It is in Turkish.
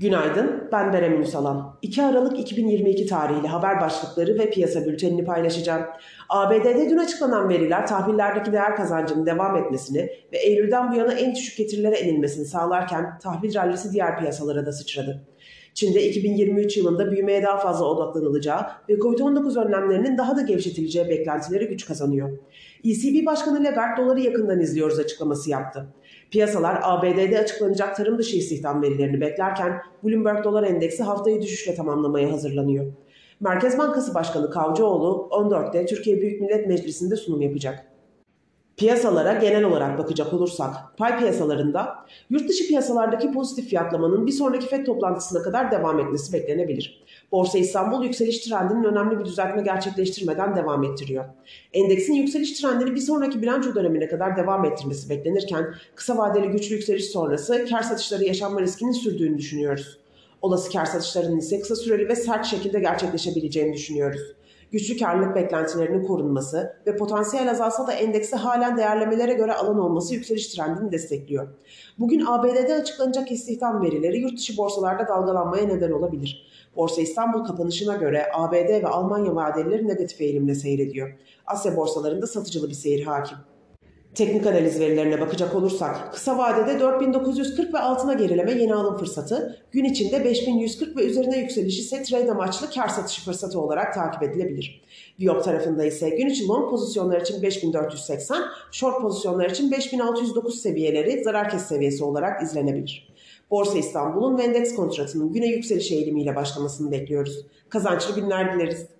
Günaydın, ben Berem Ünsalan. 2 Aralık 2022 tarihli haber başlıkları ve piyasa bültenini paylaşacağım. ABD'de dün açıklanan veriler tahvillerdeki değer kazancının devam etmesini ve Eylül'den bu yana en düşük getirilere inilmesini sağlarken tahvil rallisi diğer piyasalara da sıçradı. Çin'de 2023 yılında büyümeye daha fazla odaklanılacağı ve COVID-19 önlemlerinin daha da gevşetileceği beklentileri güç kazanıyor. ECB Başkanı Lagarde doları yakından izliyoruz açıklaması yaptı. Piyasalar ABD'de açıklanacak tarım dışı istihdam verilerini beklerken Bloomberg Dolar Endeksi haftayı düşüşle tamamlamaya hazırlanıyor. Merkez Bankası Başkanı Kavcıoğlu 14'te Türkiye Büyük Millet Meclisi'nde sunum yapacak. Piyasalara genel olarak bakacak olursak, pay piyasalarında yurt dışı piyasalardaki pozitif fiyatlamanın bir sonraki FED toplantısına kadar devam etmesi beklenebilir. Borsa İstanbul yükseliş trendinin önemli bir düzeltme gerçekleştirmeden devam ettiriyor. Endeksin yükseliş trendini bir sonraki bilanço dönemine kadar devam ettirmesi beklenirken kısa vadeli güçlü yükseliş sonrası kar satışları yaşanma riskinin sürdüğünü düşünüyoruz. Olası kar satışlarının ise kısa süreli ve sert şekilde gerçekleşebileceğini düşünüyoruz güçlü karlılık beklentilerinin korunması ve potansiyel azalsa da endekste halen değerlemelere göre alan olması yükseliş trendini destekliyor. Bugün ABD'de açıklanacak istihdam verileri yurt dışı borsalarda dalgalanmaya neden olabilir. Borsa İstanbul kapanışına göre ABD ve Almanya vadeleri negatif eğilimle seyrediyor. Asya borsalarında satıcılı bir seyir hakim. Teknik analiz verilerine bakacak olursak kısa vadede 4940 ve altına gerileme yeni alım fırsatı, gün içinde 5140 ve üzerine yükseliş ise trade amaçlı kar satışı fırsatı olarak takip edilebilir. Viyop tarafında ise gün içi long pozisyonlar için 5480, short pozisyonlar için 5609 seviyeleri zarar kes seviyesi olarak izlenebilir. Borsa İstanbul'un ve endeks kontratının güne yükseliş eğilimiyle başlamasını bekliyoruz. Kazançlı günler dileriz.